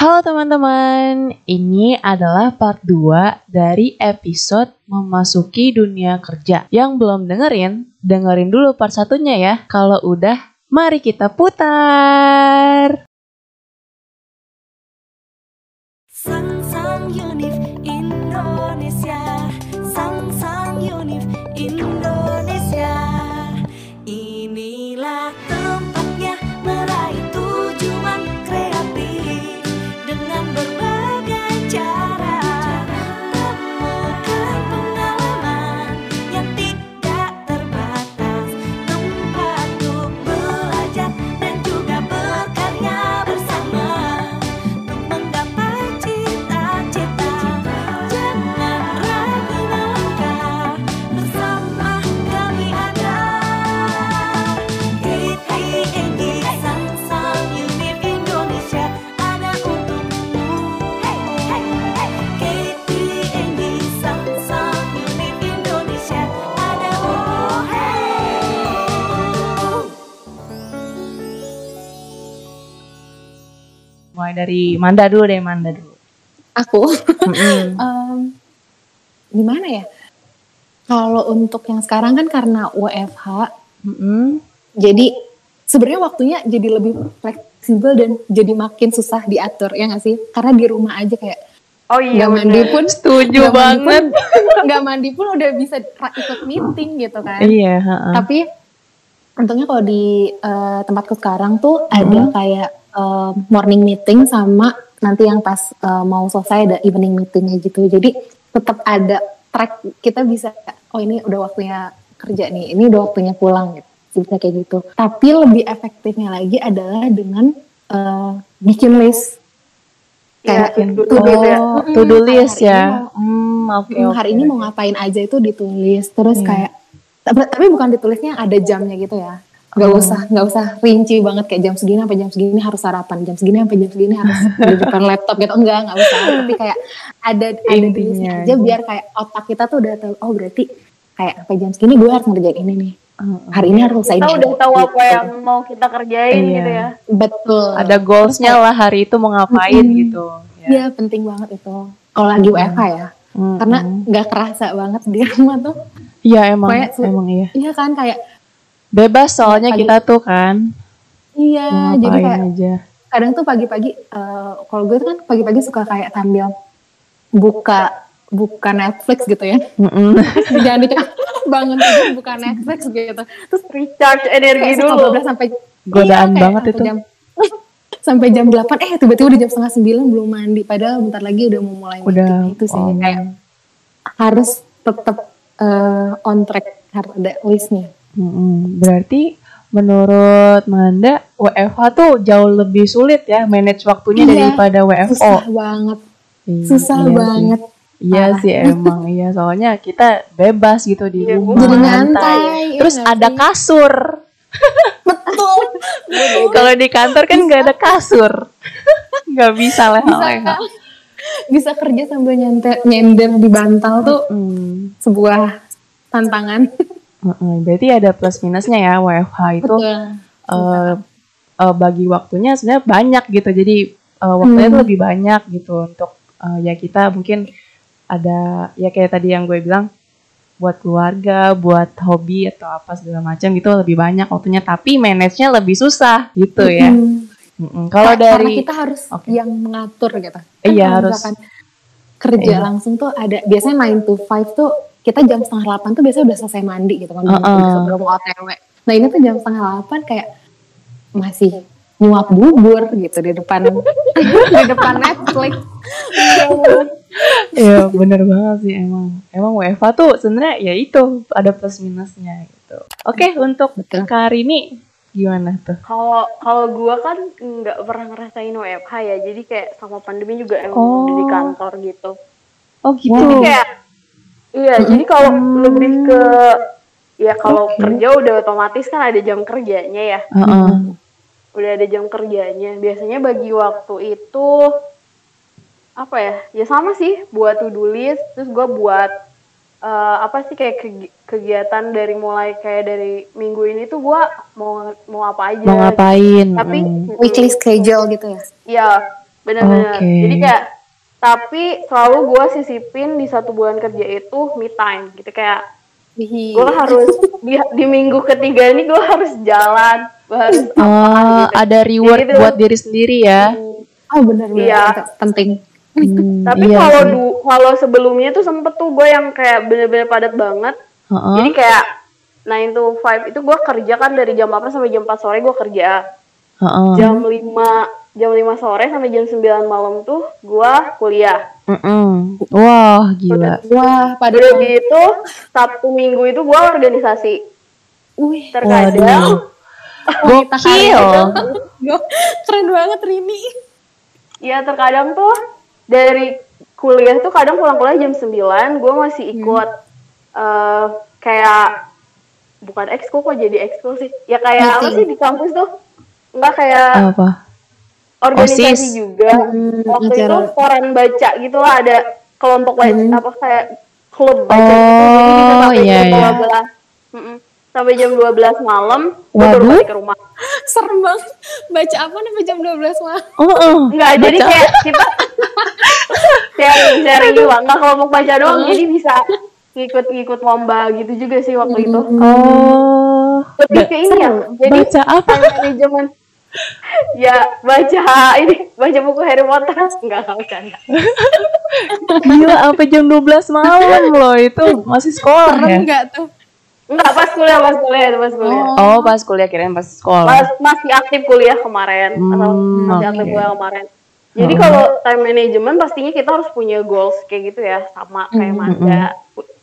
Halo teman-teman, ini adalah part 2 dari episode memasuki dunia kerja. Yang belum dengerin, dengerin dulu part satunya ya. Kalau udah, mari kita putar. Mulai dari Manda dulu deh, Manda dulu. aku Mm-mm. em, gimana ya kalau untuk yang sekarang kan karena WFH Mm-mm. jadi sebenarnya waktunya jadi lebih fleksibel dan jadi makin susah diatur ya nggak sih karena di rumah aja kayak Oh iya nggak mandi pun Setuju mandi banget. pun- nggak mandi pun udah bisa ikut meeting gitu kan Iya, heeh. tapi untungnya kalau di eh, tempatku sekarang tuh ada kayak eh, morning meeting sama nanti yang pas eh, mau selesai ada evening meetingnya gitu jadi tetap ada track kita bisa oh ini udah waktunya kerja nih ini udah waktunya pulang gitu bisa kayak gitu tapi lebih efektifnya lagi adalah dengan eh, bikin list kayak Iya, to to-do do list ya. Oh, Mm, to do kayak list hari ya. ini mau- Hmm, Hmm, oke. hari ini mau ngapain aja itu ditulis terus Iya. kayak tapi, tapi bukan ditulisnya ada jamnya gitu ya nggak Oh. usah nggak usah rinci banget kayak jam segini sampai jam segini harus sarapan jam segini sampai jam segini harus di depan laptop gitu enggak nggak usah tapi kayak ada ada Intinya tulisnya aja biar kayak otak kita tuh udah tahu oh berarti kayak sampai jam segini gue harus ngerjain ini nih Heeh. hari ini harus selesai Kita udah tahu apa Gitu. yang mau kita kerjain Iya. gitu ya. betul Ada goalsnya lah hari itu mau ngapain Mm-mm. gitu. Iya penting banget itu kalau lagi WFH ya Mm-mm. karena nggak kerasa banget di rumah tuh Iya emang, Kayak emang iya. iya kan kayak Bebas soalnya Pagi- kita tuh kan. iya jadi kayak aja. kadang tuh pagi-pagi eh, kalau gue tuh kan pagi-pagi suka kayak sambil buka buka Netflix gitu ya Mm-mm. jangan dicek bangun tidur buka Netflix gitu terus Recharge energi dulu. sampai Godaan kayak banget sampai itu. jam, sampai jam 8 eh tiba-tiba udah jam setengah sembilan belum mandi padahal bentar lagi udah mau mulai Udah. meeting itu sih oh. kayak harus tetap eh, on track harus ada listnya Mm-mm. Berarti menurut Manda WFH tuh jauh lebih sulit ya manage waktunya Iya, daripada WFO. susah banget Iya, susah iya sih. banget Iya Parah. sih emang iya soalnya kita bebas gitu di Iya, rumah jadi santai. nyantai iya Terus nggak ada kasur. betul Kalau di kantor kan nggak ada kasur. Nggak bisa bisa leha-leha. bisa kerja sambil nyender nyender di bantal tuh Hmm. sebuah tantangan Heeh, Berarti ada plus minusnya ya WFH itu eh, eh, bagi waktunya sebenarnya banyak gitu. Jadi eh, waktunya Hmm. tuh lebih banyak gitu untuk eh, ya kita mungkin ada ya kayak tadi yang gue bilang buat keluarga, buat hobi atau apa segala macam gitu lebih banyak waktunya. Tapi manage-nya lebih susah gitu ya. Hmm. Mm-mm. Kalau Karena dari kita harus Oke. yang mengatur gitu Iya, kalau harus. kerja Iya. langsung tuh ada biasanya 9 to 5 tuh kita jam setengah 8 tuh biasanya udah selesai mandi gitu kan belum Heeh. sebelum OTW nah ini tuh jam setengah 8 kayak masih nyuap bubur gitu di depan di depan Netflix Iya bener banget sih emang Emang WFH tuh sebenarnya ya itu Ada plus minusnya gitu Oke untuk Betul. Kak Rini Gimana tuh? Kalau kalau gua kan nggak pernah ngerasain WFH ya, jadi kayak sama pandemi juga emang Oh. di kantor gitu. Oh gitu Jadi kayak iya, jadi kalau lebih ke ya kalau Oke. kerja udah otomatis kan ada jam kerjanya ya. Heeh. Udah ada jam kerjanya. Biasanya bagi waktu itu apa ya? Ya sama sih buat to-do list, terus gua buat eh, apa sih kayak kegi- kegiatan dari mulai kayak dari minggu ini tuh gua mau mau apa aja. Mau ngapain? Tapi Mm. weekly schedule gitu ya ya bener-bener Oke. jadi kayak tapi selalu gue sisipin di satu bulan kerja itu me time gitu kayak gue harus di, di minggu ketiga ini gue harus jalan gue harus apa Oh, gitu ada reward Gitu. buat diri sendiri ya. Oh benar-benar Iya. penting. Hmm, tapi iya kalau du- kalau sebelumnya tuh sempet tuh gue yang kayak bener-bener padat banget Heeh. jadi kayak 9 to 5 itu gue kerja kan dari jam 8 sampai jam 4 sore gue kerja Heeh. jam 5 jam 5 sore sampai jam 9 malam tuh gue kuliah Mm-mm. Wah, gila. Wah, Udah padahal gitu Sabtu Minggu itu gue organisasi wih, terkadang Gokil. Go- keren banget Rini. ya terkadang tuh dari kuliah tuh kadang pulang kuliah jam 9 gue masih ikut eh, kayak bukan ekskul kok jadi ekskul sih ya kayak apa Meeting. sih di kampus tuh enggak kayak Apa? Organisasi OSIS. juga Hmm, waktu acara. itu koran baca gitu lah ada kelompok baca apa kayak klub baca gitu jadi Oh, sampai iya, jam iya. 12 Mm-mm. sampai jam 12 malam baru Waduh. balik ke rumah Serem banget. Baca apa nih jam 12 malam? Oh, oh. Enggak, jadi kayak kita sharing sharing juga, enggak kelompok baca doang, jadi bisa ngikut-ngikut lomba gitu juga sih waktu itu. Oh. Lebih ke ini ya, jadi Baca apa? manajemen. ya baca ini, baca buku Harry Potter. Enggak, enggak bercanda. Gila, sampai jam 12 malam loh itu masih sekolah ya? Serem nggak tuh? Enggak, pas kuliah, pas kuliah, pas kuliah. Oh, pas kuliah kirain pas sekolah. Pas masih aktif kuliah kemarin atau Hmm, masih aktif oke. kuliah kemarin. Jadi kalau time management pastinya kita harus punya goals kayak gitu ya, sama kayak Manda.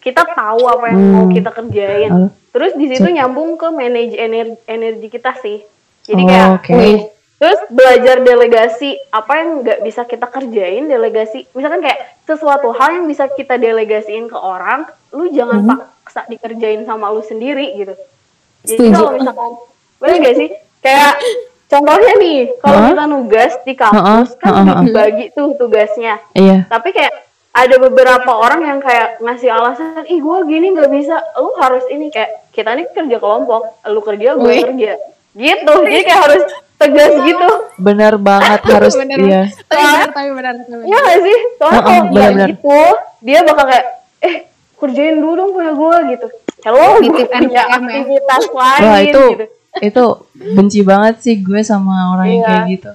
Kita tahu apa yang mau kita kerjain. Oh. Terus di situ nyambung ke manage energi, energi kita sih. Jadi Oh, kayak oke. wih, terus belajar delegasi apa yang nggak bisa kita kerjain delegasi. Misalkan kayak sesuatu hal yang bisa kita delegasiin ke orang, lu jangan paksa dikerjain sama lu sendiri gitu. Jadi Setuju. kalau misalkan, bener gak sih? Kayak contohnya nih, kalau Hah? kita nugas di kampus Heeh, kan heeh, heeh. dibagi tuh tugasnya. Iya. Tapi kayak ada beberapa orang yang kayak ngasih alasan, ih gue gini nggak bisa, lu harus ini kayak kita nih kerja kelompok, lu kerja gue kerja, gitu. Jadi kayak harus tegas gitu. Bener banget harus Bener. iya. Tapi benar, tapi benar, tapi benar. Iya gak sih? Soalnya kalau dia benar-benar. gitu, dia bakal kayak, eh kerjain dulu dong punya gue gitu. Hello, gue Titip punya ya. aktivitas lain Wah, itu gitu. itu benci banget sih gue sama orang yang Iya. kayak gitu.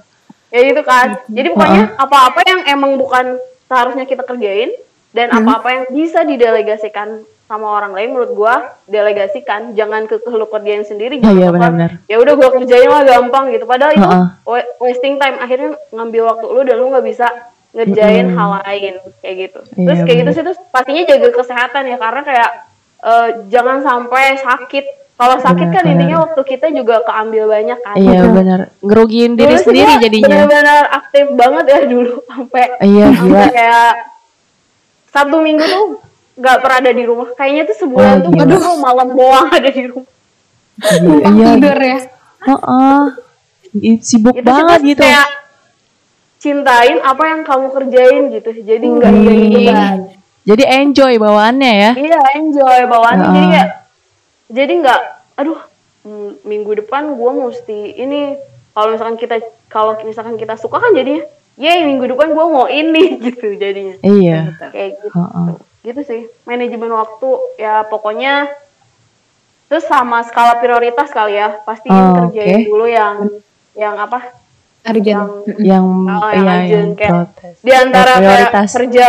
ya itu kan jadi pokoknya apa-apa yang emang bukan seharusnya kita kerjain dan Hmm. apa-apa yang bisa didelegasikan sama orang lain menurut gua delegasikan. Jangan ke lu kerjain sendiri Iya, jangan iya, benar-benar. ya udah gua kerjain lah gampang gitu. Padahal itu Heeh. wa- wasting time. Akhirnya ngambil waktu lu dan lu nggak bisa ngerjain hal lain. Kayak gitu. Iya, terus kayak gitu benar. sih terus pastinya jaga kesehatan ya. Karena kayak eh, jangan sampai sakit. Kalau sakit Benar, kan benar. intinya waktu kita juga keambil banyak kan. Iya benar. Ngerugiin diri Dulu sih sendiri jadinya. Bener-bener aktif banget ya dulu sampai Iya sampai kayak satu minggu tuh nggak pernah ada di rumah. Kayaknya tuh sebulan Wah, tuh gila. aduh malam doang ada di rumah. Iya. Tidur ya. Heeh. I- Sibuk Itu banget gitu. Kayak cintain apa yang kamu kerjain gitu. Jadi nggak Wih. iya gitu kan. Jadi enjoy bawaannya ya. Iya enjoy bawaannya jadi Heeh. kayak jadi nggak aduh minggu depan gua mesti ini kalau misalkan kita kalau misalkan kita suka kan jadinya Yeay minggu depan gua mau ini gitu jadinya Iya. kayak gitu Heeh. Gitu sih manajemen waktu ya pokoknya terus sama skala prioritas kali ya pasti Oh, kerjain oke. dulu yang yang apa Arjen. yang Yang Oh, yang urgent, yang kayak protes. di antara kayak kerja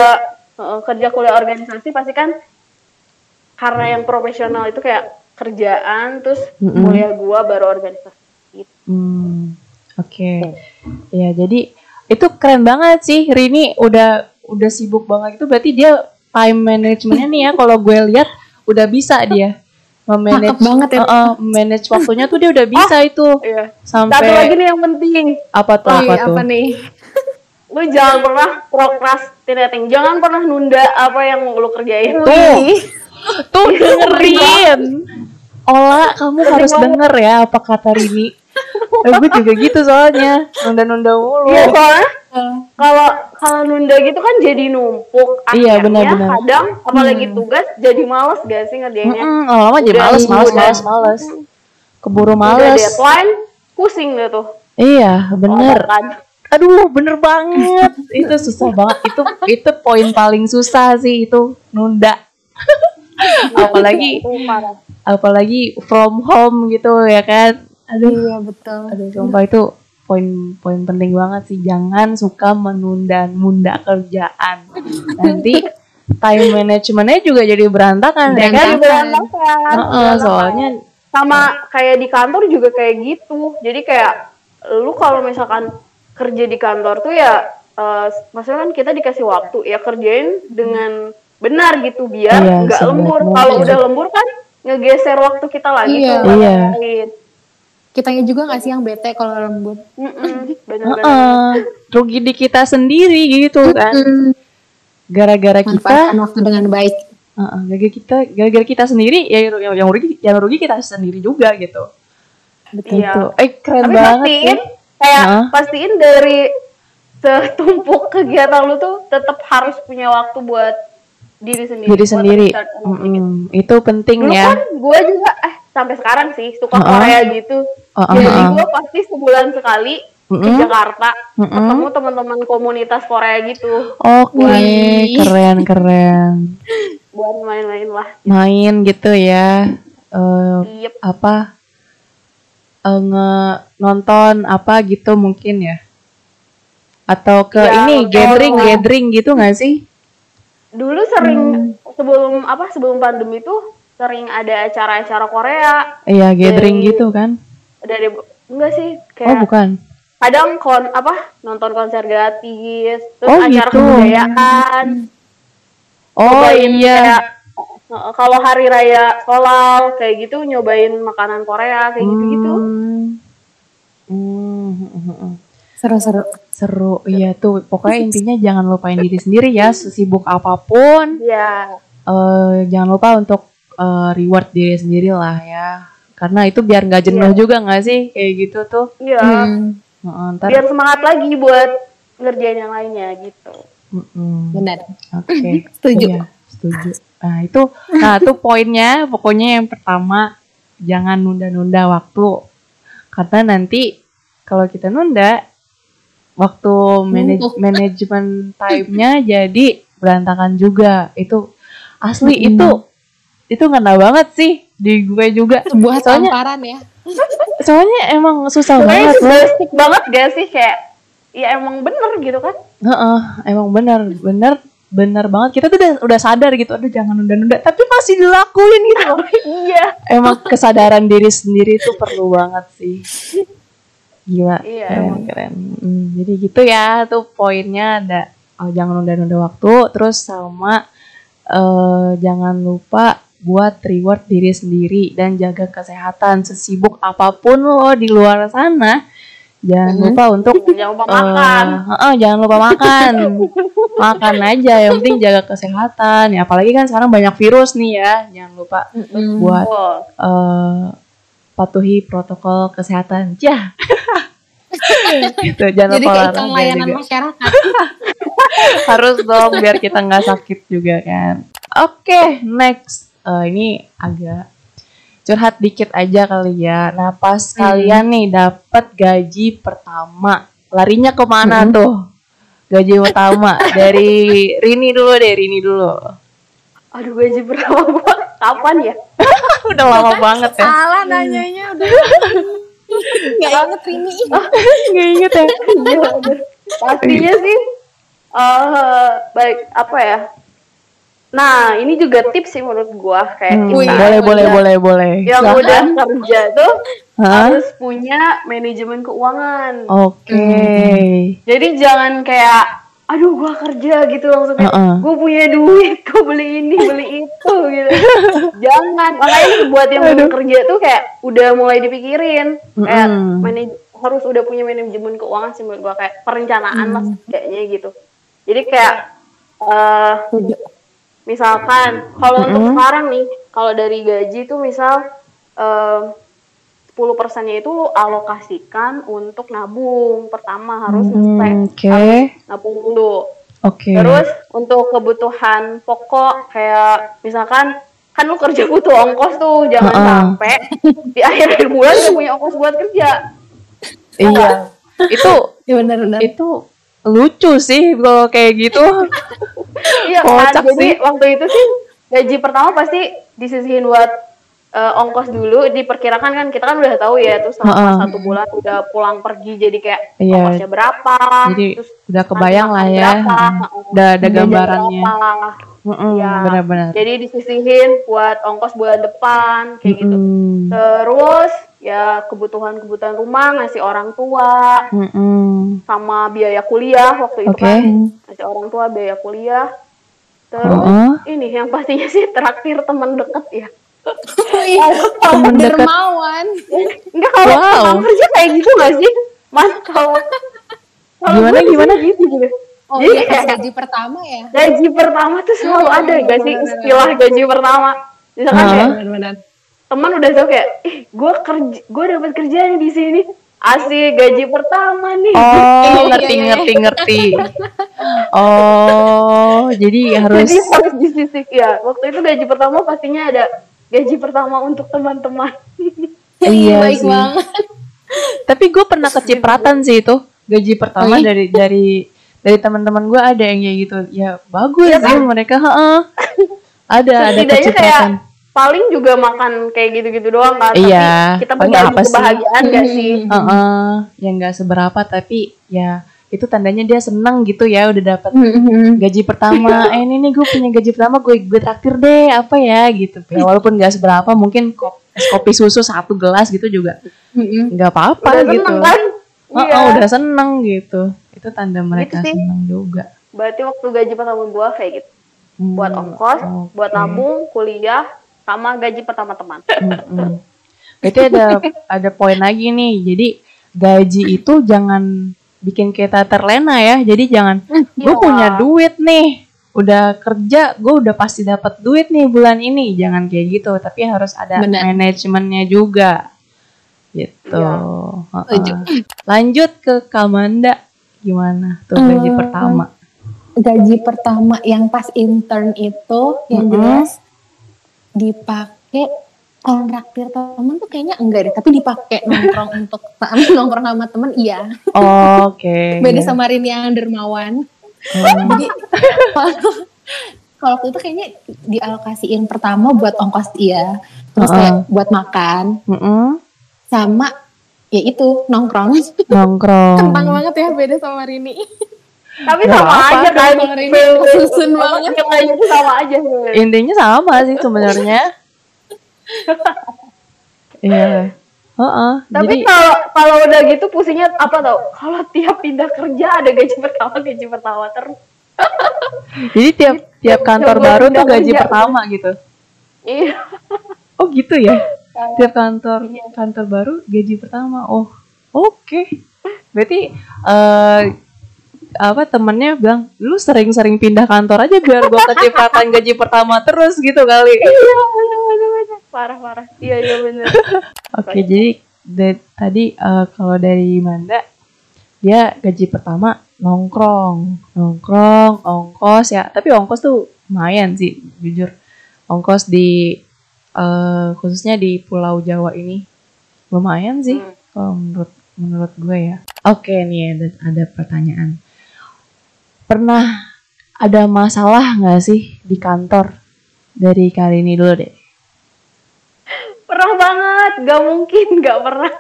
uh, kerja kuliah organisasi pasti kan karena yang profesional itu kayak kerjaan terus Mm-mm. kuliah gua baru organisasi gitu. Hmm, Oke. Ya, jadi itu keren banget sih. Rini udah udah sibuk banget itu berarti dia time managementnya nih ya kalau gue lihat udah bisa dia memanage. Cakep banget ya. Heeh, manage waktunya tuh dia udah bisa itu. Iya. sampai Satu lagi nih yang penting, apa tuh Wih, apa tuh? apa nih? lu jangan pernah procrastinating, jangan pernah nunda apa yang lu kerjain. tuh. Tuh dengerin. Ola kamu harus denger ya apa kata Rini eh, gue juga gitu soalnya. Nunda-nunda mulu. Iya soalnya kalau kalau nunda gitu kan jadi numpuk Iya, akhirnya benar-benar. kadang apalagi tugas jadi males gak sih ngerjainnya. Mm-mm, lama jadi Udah males, males, udah. males, males. Keburu udah males. deadline pusing deh tuh? Iya, bener. kan aduh bener banget. Itu susah banget. Itu itu poin paling susah sih itu nunda. Apalagi apalagi from home gitu ya kan aduh Iya betul. aduh sumpah itu poin-poin penting banget sih jangan suka menunda-nunda kerjaan nanti time managementnya juga jadi berantakan ya kan Berantakan. Heeh, Berantakan. soalnya sama kayak di kantor juga kayak gitu jadi kayak lu kalau misalkan kerja di kantor tuh ya eh, maksudnya kan kita dikasih waktu ya kerjain dengan benar gitu biar Iya, nggak sebenar lembur kalau udah lembur kan ngegeser waktu kita lagi Iya. tuh Iya. lain. Kitanya juga nggak sih yang bete kalau lembut. Bener-bener Heeh, rugi di kita sendiri gitu kan gara-gara kita Manfaatkan waktu dengan baik. Heeh, gara-gara kita gara-gara kita sendiri ya yang, yang rugi yang rugi kita sendiri juga gitu Betul. Iya. gitu eh keren tapi banget pastiin sih kayak Hah? pastiin dari setumpuk kegiatan lu tuh tetap harus punya waktu buat diri sendiri diri sendiri gitu. Mm-mm, itu penting Dulu ya kan gue juga eh sampai sekarang sih suka Heeh. Korea gitu. Heeh, Jadi heeh. gue pasti sebulan sekali ke Mm-mm. Jakarta Mm-mm. ketemu teman-teman komunitas Korea gitu oke Wih. keren keren buat main-main lah. main gitu ya eh Yep. apa eh, nge nonton apa gitu mungkin ya atau ke Ya, ini gathering gathering gitu nggak sih Dulu sering sebelum apa sebelum pandemi tuh sering ada acara-acara Korea. Iya gathering Dari- gitu kan? Dari enggak sih oh kayak bukan. kadang kon apa nonton konser gratis terus Oh, acara gitu. kebudayaan oh nyobain iya. kayak, kalau hari raya kolal kayak gitu nyobain makanan Korea kayak gitu-gitu. Hmm. Hmm. Seru-seru. seru. Iya tuh pokoknya intinya jangan lupain diri sendiri ya sesibuk apa pun. Ya eh jangan lupa untuk eh, reward diri sendiri lah ya. Karena itu biar nggak jenuh juga nggak sih? Kayak gitu tuh. Iya. Hmm, Heeh, ntar. Biar semangat lagi buat ngerjain yang lainnya gitu. Mm-mm. benar. oke. Setuju. Iya, setuju. Nah itu nah itu poinnya. Pokoknya yang pertama jangan nunda-nunda waktu. Karena nanti kalau kita nunda waktu manaj manajemen time-nya jadi berantakan juga. Itu asli Mm-mm. itu itu ngena banget sih di gue juga. Sebuah soalnya tamparan ya. soalnya emang susah Pokoknya banget basic banget gak sih? Kayak ya emang bener gitu kan? Heeh, emang bener bener bener banget. Kita tuh udah udah sadar gitu aduh jangan nunda-nunda. Tapi masih dilakuin gitu loh. Iya. Emang kesadaran diri sendiri itu perlu banget sih gila Iya, keren emang. keren Hmm, jadi gitu ya tuh poinnya ada oh, jangan nunda-nunda waktu terus sama eh, jangan lupa buat reward diri sendiri dan jaga kesehatan sesibuk apa pun lo di luar sana jangan Mhm. lupa untuk jangan lupa makan Eh, heeh, jangan lupa makan. makan aja, yang penting jaga kesehatan. Ya, apalagi kan sekarang banyak virus nih ya. Jangan lupa Mm-mm. buat Wow. Patuhi protokol kesehatan. Ya. gitu, jangan Jadi lupa kayak olahraga layanan juga. masyarakat. Harus dong biar kita nggak sakit juga kan. Oke, next. Eh, ini agak curhat dikit aja kali ya. Nah, pas kalian nih dapat gaji pertama, larinya ke mana tuh? Gaji pertama dari Rini dulu deh, Rini dulu. Aduh gaji pertama gua kapan ya Udah lama banget ya. Salah nanyanya udah. Gak inget ini. Gak inget ya. Iya, pastinya sih eh baik apa ya nah ini juga tips sih menurut gua kayak Hmm, kita boleh, boleh, udah- boleh, boleh. yang Silahkan. udah kerja tuh Hah? harus punya manajemen keuangan Oke. jadi jangan kayak aduh gua kerja gitu langsung kayak Heeh. gua punya duit gua beli ini beli itu gitu. Jangan. Makanya ini buat yang belum kerja tuh kayak udah mulai dipikirin. Kayak Mm-mm. manaj- harus udah punya manajemen keuangan sih menurut gua kayak perencanaan lah kayaknya gitu. Jadi kayak Setuju. misalkan kalau untuk sekarang nih kalau dari gaji tuh misal eh, 10 persennya itu lu alokasikan untuk nabung pertama harus Hmm, harus nabung dulu Oke. terus untuk kebutuhan pokok kayak misalkan kan lu kerja butuh ongkos tuh jangan Heeh. sampai di akhir bulan gak punya ongkos buat kerja Iya. itu Ya benar-benar. itu lucu sih kalau kayak gitu. Iya kan, Kocak jadi sih. waktu itu sih gaji pertama pasti disisihin buat eh, ongkos dulu. Diperkirakan kan kita kan udah tahu ya, terus selama Heeh. satu bulan udah pulang pergi jadi kayak Iya. ongkosnya berapa, Jadi terus udah kebayang lah ya. berapa, Udah ada jajan gambarannya. berapa. Mm-mm, Iya. Benar-benar. Jadi disisihin buat ongkos bulan depan kayak gitu. Mm-mm. Terus ya kebutuhan-kebutuhan rumah ngasih orang tua Mm-mm. sama biaya kuliah waktu itu Oke. kan ngasih orang tua biaya kuliah. Terus Heeh. ini yang pastinya sih traktir teman deket ya. Iya, deket. dermawan. Enggak kalau Wow. kerja kayak gitu gak sih? Mas kalau kalau Gimana, gimana? gitu gitu. Oh Jadi iya, gaji pertama ya. gaji pertama tuh selalu Hmm, ada gak sih istilah gaji pertama. Misalkan kayak Benar-benar. teman udah tau kayak, ih gue kerja, gue dapat kerjaan di sini. Asik gaji pertama nih. Oh, Iya, ngerti iya, iya. ngerti ngerti. Oh, jadi harus Jadi harus disisik ya. Waktu itu gaji pertama pastinya ada gaji pertama untuk teman-teman. Iya baik sih. banget. Tapi gue pernah kecipratan sih itu gaji pertama Oh, iya? dari dari dari teman-teman gue ada yang kayak gitu. Ya bagus Iya sih kan? mereka. heeh. Ada ada kayak kecipratan. paling juga makan kayak gitu-gitu doang kan. Iya, Tapi kita berbagi apa sih? kebahagiaan gak sih? Heeh, yang nggak seberapa tapi ya itu tandanya dia seneng gitu ya udah dapat Mm-mm. gaji pertama. eh ini nih gue punya gaji pertama gue gue traktir deh apa ya gitu. Ya walaupun nggak seberapa mungkin kop, es kopi susu satu gelas gitu juga nggak apa-apa Udah gitu. seneng kan? Oh, oh, udah seneng gitu. Itu tanda mereka sih. seneng juga. Berarti waktu gaji pertama gua kayak gitu. Hmm, Buat ongkos, oke. buat nabung, kuliah, sama gaji pertama teman. Mm-mm. Berarti ada ada poin lagi nih. Jadi gaji itu jangan bikin kita terlena ya. Jadi jangan gue Iya. punya duit nih. Udah kerja, gue udah pasti dapat duit nih bulan ini. Jangan kayak gitu, tapi harus ada manajemennya juga. Gitu. Setuju. Lanjut ke Kamanda. Gimana tuh gaji Eh, pertama? Gaji pertama yang pas intern itu yang Mm-mm. jelas dipakai kalau traktir temen tuh kayaknya enggak deh, tapi dipakai nongkrong untuk nongkrong sama temen iya. Oke. Beda sama Rini yang dermawan. Hmm. Jadi kalau itu kayaknya dialokasiin pertama buat ongkos iya, terus Heeh. kayak buat makan Mm-mm. sama ya itu nongkrong. Nongkrong. Kentang banget ya beda sama Rini. Tapi sama apa-apa, aja kan. Rini susun banget. Sama aja. Intinya sama sih sebenarnya. Iya. Heeh. Tapi Jadi kalau kalau udah gitu pusingnya apa tau? Kalau tiap pindah kerja ada gaji pertama, gaji pertama terus. jadi tiap tiap kantor Coba baru tuh gaji kerja. pertama gitu. Iya. Oh gitu ya. Tiap kantor kantor baru gaji pertama. Oh, oke. Berarti eh apa temennya bilang lu sering-sering pindah kantor aja biar gua kecipratan gaji pertama terus gitu kali. Iya. Parah, parah. Iya, iya bener. Oke, jadi da- tadi eh, kalau dari Manda dia gaji pertama nongkrong, nongkrong, ongkos ya. Tapi ongkos tuh lumayan sih, jujur. Ongkos di eh, khususnya di Pulau Jawa ini lumayan sih Hmm. kalau menurut menurut gue ya. Oke nih ada ada pertanyaan. Pernah ada masalah nggak sih di kantor dari kali ini dulu deh? Pernah banget, gak mungkin gak pernah.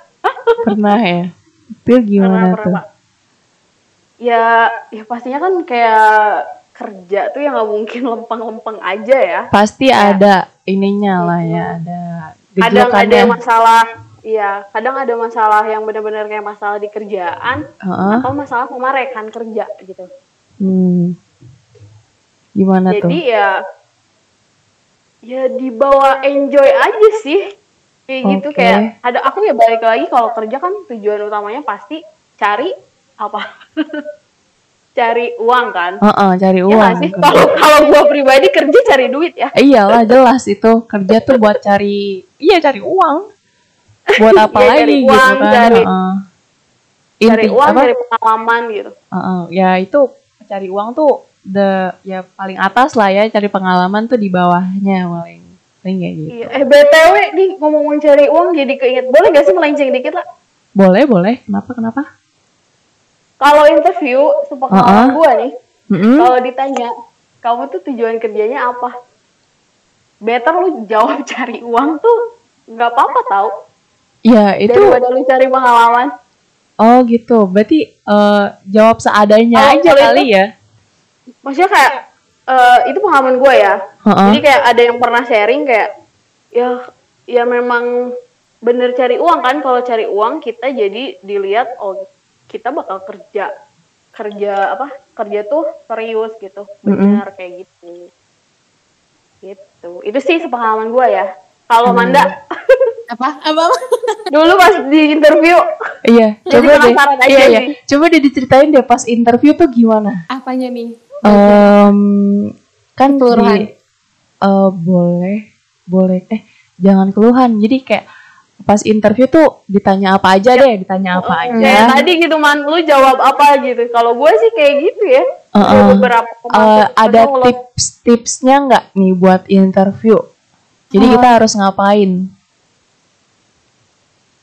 Pernah ya? Itu gimana pernah, tuh? pernah, Pak. Ya, ya pastinya kan kayak kerja tuh yang gak mungkin lempeng-lempeng aja ya. Pasti Ya. ada ininya lah ya, ada Kadang ada masalah, iya, kadang ada masalah yang benar-benar kayak masalah di kerjaan Heeh. atau masalah sama rekan kerja gitu. Hmm. Gimana tuh? Jadi ya ya dibawa enjoy aja sih. Kayak gitu Oke. kayak ada aku ya balik lagi kalau kerja kan tujuan utamanya pasti cari apa? cari uang kan. Heeh, cari Iya uang. sih? Kalau kalau gua pribadi kerja cari duit ya. Iyalah jelas itu kerja tuh buat cari iya cari uang. Buat apa Iya, lagi cari gitu kan? cari- Heeh. Cari Inti- uang, apa? cari pengalaman gitu. Heeh, ya itu cari uang tuh the ya paling atas lah ya, cari pengalaman tuh di bawahnya paling kayak gitu. Iya. Eh BTW nih ngomong cari uang jadi keinget. Boleh gak sih melenceng dikit lah? Boleh, boleh. Kenapa? Kenapa? kalau interview sepengalaman Uh-uh. gue nih Mm-mm. kalau ditanya kamu tuh tujuan kerjanya apa better lu jawab cari uang tuh nggak apa-apa tau Ya itu daripada lu cari pengalaman oh gitu. Berarti eh, jawab seadanya Oh, aja kali itu- ya. maksudnya kayak eh, itu pengalaman gue ya Heeh. jadi kayak ada yang pernah sharing kayak ya ya memang bener cari uang kan kalau cari uang kita jadi dilihat oh kita bakal kerja kerja apa kerja tuh serius gitu bener kayak gitu gitu itu sih sepengalaman gue ya kalau Manda Apa? Apa? dulu pas di interview Iya, Jadi coba deh. Iya, iya. Coba deh diceritain deh pas interview tuh gimana? Apanya nih? Em, kan Keluhan. di- eh, boleh, boleh. Eh, jangan keluhan. Jadi kayak pas interview tuh ditanya apa aja deh, ditanya apa aja. kayak tadi gitu man lu jawab apa gitu kalau gue sih kayak gitu ya Heeh. Ada beberapa Eh, pemasukan ada tips-tipsnya nggak nih buat interview? Jadi kita harus ngapain?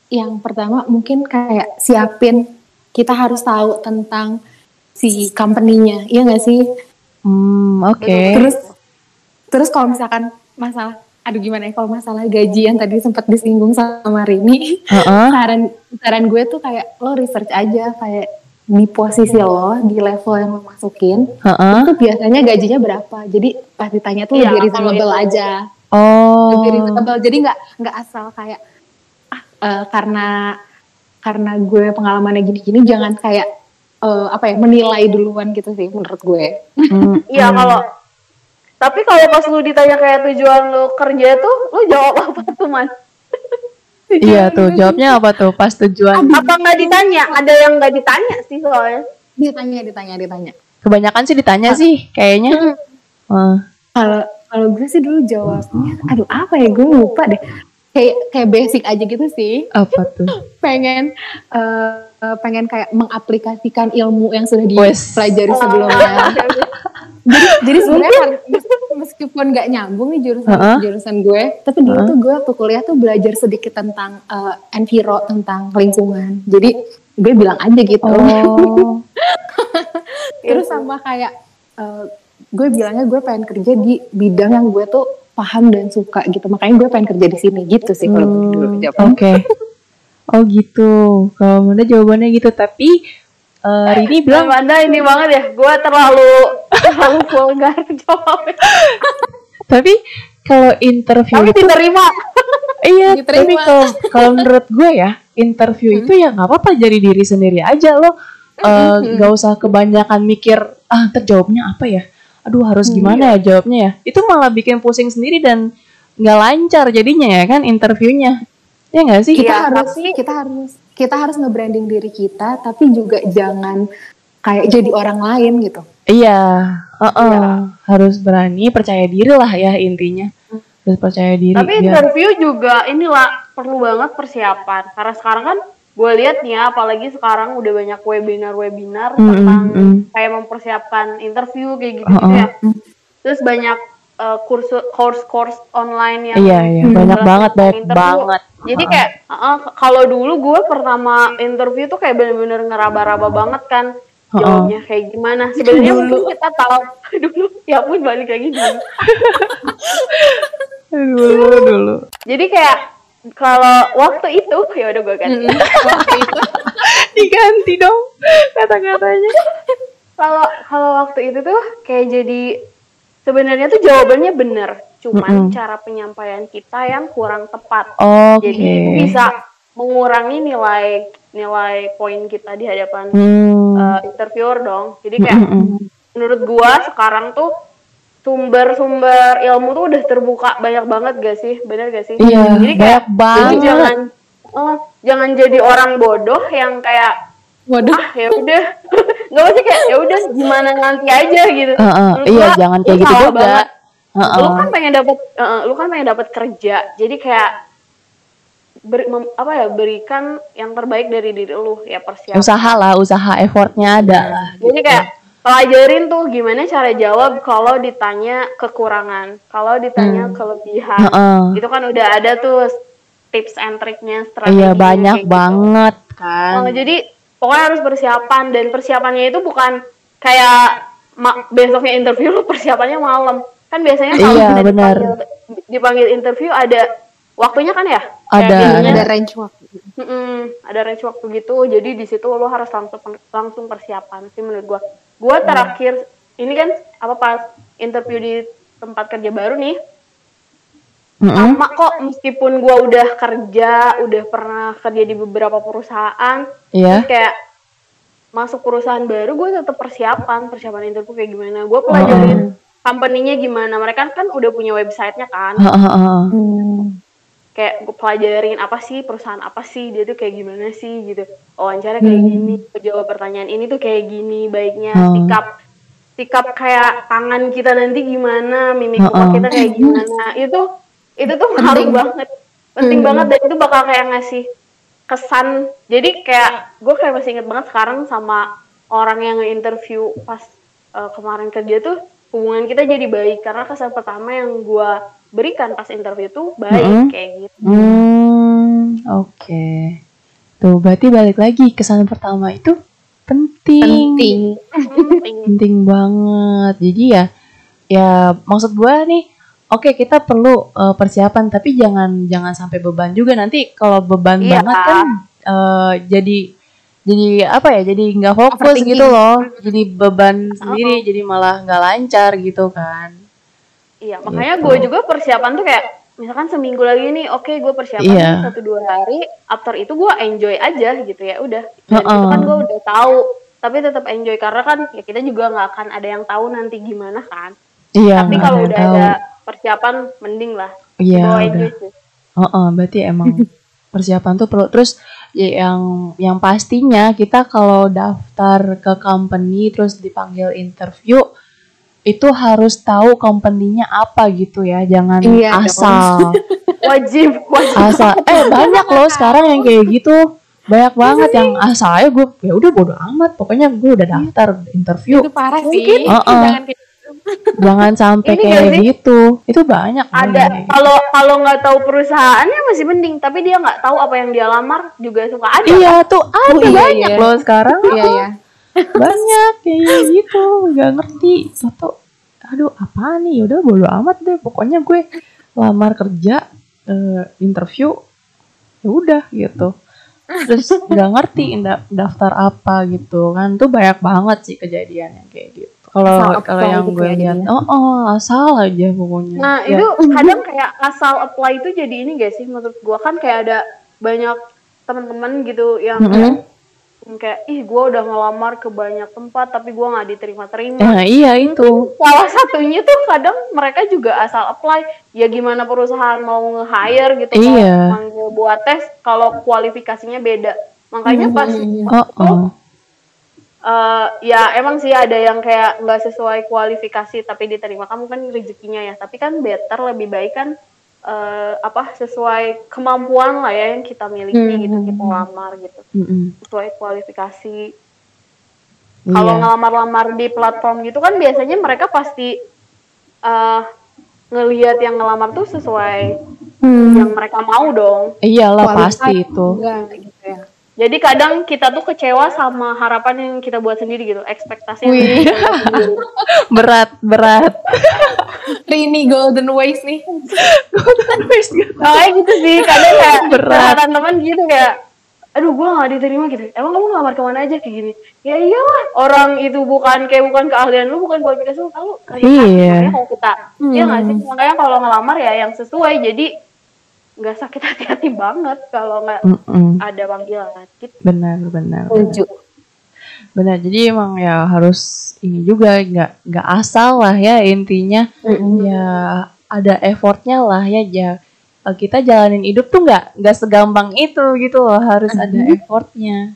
Yang pertama mungkin kayak siapin kita harus tahu tentang si company-nya, iya nggak sih? Hmm, oke. Terus terus kalau misalkan masalah aduh gimana ya kalau masalah gaji yang tadi sempat disinggung sama Rini, Heeh. saran saran gue tuh kayak lo research aja kayak di posisi lo di level yang lo masukin Heeh. itu biasanya gajinya berapa jadi pas ditanya tuh Iya, lebih reasonable itu. aja Oh. lebih reasonable jadi nggak nggak asal kayak ah eh, karena karena gue pengalamannya gini-gini jangan kayak eh, apa ya menilai duluan gitu sih menurut gue Hmm, Iya kalau tapi kalau pas lu ditanya kayak tujuan lu kerja tuh lu jawab apa tuh man? Iya tuh, jawabnya apa tuh pas tujuan? Apa nggak ditanya? Ada yang nggak ditanya sih soalnya. ditanya ditanya ditanya Kebanyakan sih ditanya sih kayaknya. Eh, kalau kalau gue sih dulu jawabnya aduh apa ya gue lupa deh kayak kayak basic aja gitu sih apa tuh? pengen eh, eh, pengen kayak mengaplikasikan ilmu yang sudah dipelajari sebelumnya. Jadi jadi sebenarnya meskipun nggak nyambung nih jurusan Heeh. jurusan gue tapi dulu tuh gue waktu kuliah tuh belajar sedikit tentang eh, enviro tentang lingkungan. Jadi gue bilang aja gitu. Oh. terus sama kayak eh, gue bilangnya gue pengen kerja di bidang yang gue tuh paham dan suka gitu. Makanya gue pengen kerja di sini gitu sih kalau gue dulu Hmm, jawab Oke. Oh gitu. Kalau Manda jawabannya gitu, tapi eh, Rini bilang Bilang Anda ini banget ya, gue terlalu terlalu vulgar jawabnya. tapi kalau interview Tapi itu diterima. iya, Diterima. tapi kalau kalau menurut gue ya, interview itu ya nggak apa-apa jadi diri sendiri aja lo eh, nggak usah kebanyakan mikir ah ntar jawabnya apa ya. Aduh harus gimana ya jawabnya ya. Itu malah bikin pusing sendiri dan nggak lancar jadinya ya kan interviewnya. Ya nggak sih? kita Iya, harus tapi- kita harus kita harus nge-branding diri kita tapi juga jangan kayak jadi orang lain gitu Iya, heeh. harus berani, percaya diri lah ya intinya. Harus percaya diri. Tapi biar- interview juga inilah perlu banget persiapan. Karena sekarang kan gue lihat nih ya, apalagi sekarang udah banyak webinar-webinar Mm, tentang mm, kayak mempersiapkan interview kayak gitu, Uh-uh. ya. Terus banyak uh, kursus course-course online yang Iya, iya, banyak menjelaskan banget, banyak interview. banget. Jadi kayak uh-uh, kalau dulu gue pertama interview tuh kayak bener-bener ngeraba-raba banget kan jawabnya kayak gimana. Sebenarnya mungkin kita tahu dulu ya pun balik lagi dulu. dulu dulu. Jadi kayak kalau waktu itu ya udah gue ganti. Diganti dong kata-katanya. Kalau kalau waktu itu tuh kayak jadi sebenarnya tuh jawabannya bener, cuman Mm-mm. cara penyampaian kita yang kurang tepat. Oke. Jadi bisa mengurangi nilai nilai poin kita di hadapan Hmm. uh, interviewer dong. Jadi kayak Mm-mm. menurut gua sekarang tuh sumber-sumber ilmu tuh udah terbuka banyak banget gak sih? Bener gak sih? Iya, Jadi kayak banyak banget. jangan oh, jangan jadi orang bodoh yang kayak waduh ah ya udah nggak usah kayak ya udah gimana nanti aja gitu Heeh, Menurut iya, gua, jangan kayak gitu juga. banget. Heeh. lu kan pengen dapat eh, lu kan pengen dapat kerja jadi kayak beri, mem- apa ya berikan yang terbaik dari diri lu ya persiapan Usaha lah, usaha effortnya ada lah. jadi kayak pelajarin tuh gimana cara jawab kalau ditanya kekurangan kalau ditanya kelebihan Heeh. itu kan udah ada tuh tips and triknya strategi Iya banyak banget kan. Oh, jadi pokoknya harus persiapan dan persiapannya itu bukan kayak ma- besoknya interview lu persiapannya malam kan biasanya kalau Iya, kita benar. dipanggil, dipanggil interview ada waktunya kan ya Ada, ada range waktu. Mm-mm, ada range waktu gitu jadi di situ lo harus langsung langsung persiapan sih menurut gua gua terakhir ini kan apa pas interview di tempat kerja baru nih. Sama kok meskipun gua udah kerja udah pernah kerja di beberapa perusahaan Iya. terus kayak masuk perusahaan baru gue tetap persiapan persiapan interview kayak gimana gue pelajarin company-nya gimana mereka kan udah punya websitenya kan heeh. Hmm. kayak gue pelajarin apa sih perusahaan apa sih dia tuh kayak gimana sih gitu wawancara kayak gini jawab pertanyaan ini tuh kayak gini baiknya Hmm. sikap sikap kayak tangan kita nanti gimana mimik Hmm. muka kita kayak gimana itu itu tuh ngaruh banget penting banget dan itu bakal kayak ngasih kesan jadi kayak gue kayak masih inget banget sekarang sama orang yang nge-interview pas eh, kemarin kerja tuh hubungan kita jadi baik karena kesan pertama yang gue berikan pas interview tuh baik Mm-mm. kayak gitu Hmm, oke. Tuh, berarti balik lagi kesan pertama itu penting. Penting. penting Penting banget. Jadi ya ya maksud gua nih Oke, kita perlu eh, persiapan, tapi jangan jangan sampai beban juga nanti kalau beban Iya. banget kan eh, jadi jadi apa ya? Jadi nggak fokus gitu loh. Jadi beban sendiri, jadi malah nggak lancar gitu kan. Iya, makanya Gitu. gue juga persiapan tuh kayak misalkan seminggu lagi nih, oke gue persiapan Iya. satu dua hari, after itu gue enjoy aja gitu ya, udah. Dan itu Heeh. kan gue udah tahu, tapi tetap enjoy karena kan ya kita juga nggak akan ada yang tahu nanti gimana kan. Iya. tapi kalau udah tahu. ada persiapan, mending lah. Iya, enjoy sih. Heeh, berarti emang persiapan tuh perlu. Terus ya yang yang pastinya kita kalau daftar ke company terus dipanggil interview itu harus tahu company-nya apa gitu ya, jangan Iya dong. asal. Wajib, wajib. asal. Eh banyak loh sekarang yang kayak gitu. Banyak banget yang asal aja gue ya udah bodo amat, pokoknya gue udah daftar interview. Itu parah sih. Jangan kayak Jangan sampai Ini kayak gitu. Itu banyak ada kalau kalau nggak tahu perusahaannya masih mending, tapi dia nggak tahu apa yang dia lamar juga suka ada. Iya tuh ada iya, banyak iya. loh sekarang. Iya ya. banyak kayak gitu nggak ngerti Toto aduh apa nih udah bodo amat deh pokoknya gue lamar kerja eh, interview ya udah gitu terus nggak ngerti da- daftar apa gitu kan tuh banyak banget sih kejadian yang kayak gitu kalau kalau yang gitu gue ya lihat jadinya. oh, oh asal aja pokoknya Nah, Ya. itu kadang kayak asal apply itu jadi ini gak sih menurut gua kan kayak ada banyak teman-teman gitu yang Mm-mm. yang kayak ih gua udah ngelamar ke banyak tempat tapi gua nggak diterima-terima. nah iya itu Salah satunya tuh kadang mereka juga asal apply. Ya gimana perusahaan mau nge-hire gitu kalau Iya. manggil buat tes kalau kualifikasinya beda. Makanya pas oh oh eh, ya emang sih ada yang kayak nggak sesuai kualifikasi tapi diterima kamu kan rezekinya ya tapi kan better lebih baik kan eh, apa sesuai kemampuan lah ya yang kita miliki Hmm. gitu kita lamar gitu Mm-mm. sesuai kualifikasi kalau Iya. ngelamar-lamar di platform gitu kan biasanya mereka pasti eh ngelihat yang ngelamar tuh sesuai Hmm. yang mereka mau dong iyalah Kualitas pasti itu Enggak gitu ya. Jadi kadang kita tuh kecewa sama harapan yang kita buat sendiri gitu ekspektasi yang Wih. berat berat. Rini Golden Ways nih. Makanya gitu sih, kadang kayak Berat. teman gitu kayak aduh gue gak diterima gitu. Emang kamu ngelamar ke mana aja? Kayak gini. Ya iyalah orang itu bukan kayak bukan keahlian lu bukan kualifikasi lu kalau Iya. makanya kalau kita ya nggak sih? Makanya kalau ngelamar ya yang sesuai. Jadi nggak sakit hati-hati banget kalau nggak ada panggilan gitu benar benar Setuju. benar jadi emang ya harus ini juga nggak nggak asal lah ya intinya. Ya ada effortnya lah ya eh, kita jalanin hidup tuh nggak nggak segampang itu gitu loh harus ada effortnya.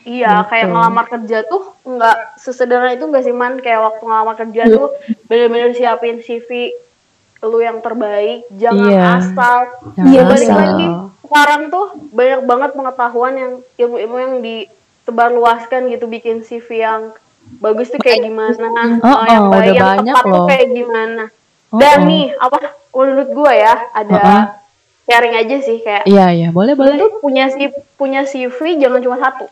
Iya, Gitu. kayak ngelamar kerja tuh nggak sesederhana itu nggak sih man? Kayak waktu ngelamar kerja tuh bener-bener siapin CV lu yang terbaik, jangan Iya. asal. Jangan Iya, balik asal. lagi sekarang tuh banyak banget pengetahuan yang ilmu-ilmu yang disebarluaskan gitu bikin CV yang bagus tuh kayak gimana, Oh, eh, yang oh, baik udah yang banyak tepat tuh loh. kayak gimana. Oh, Dan oh. nih apa menurut gua ya ada Oh, oh. sharing aja sih kayak iya iya boleh boleh itu punya CV, punya CV jangan cuma satu.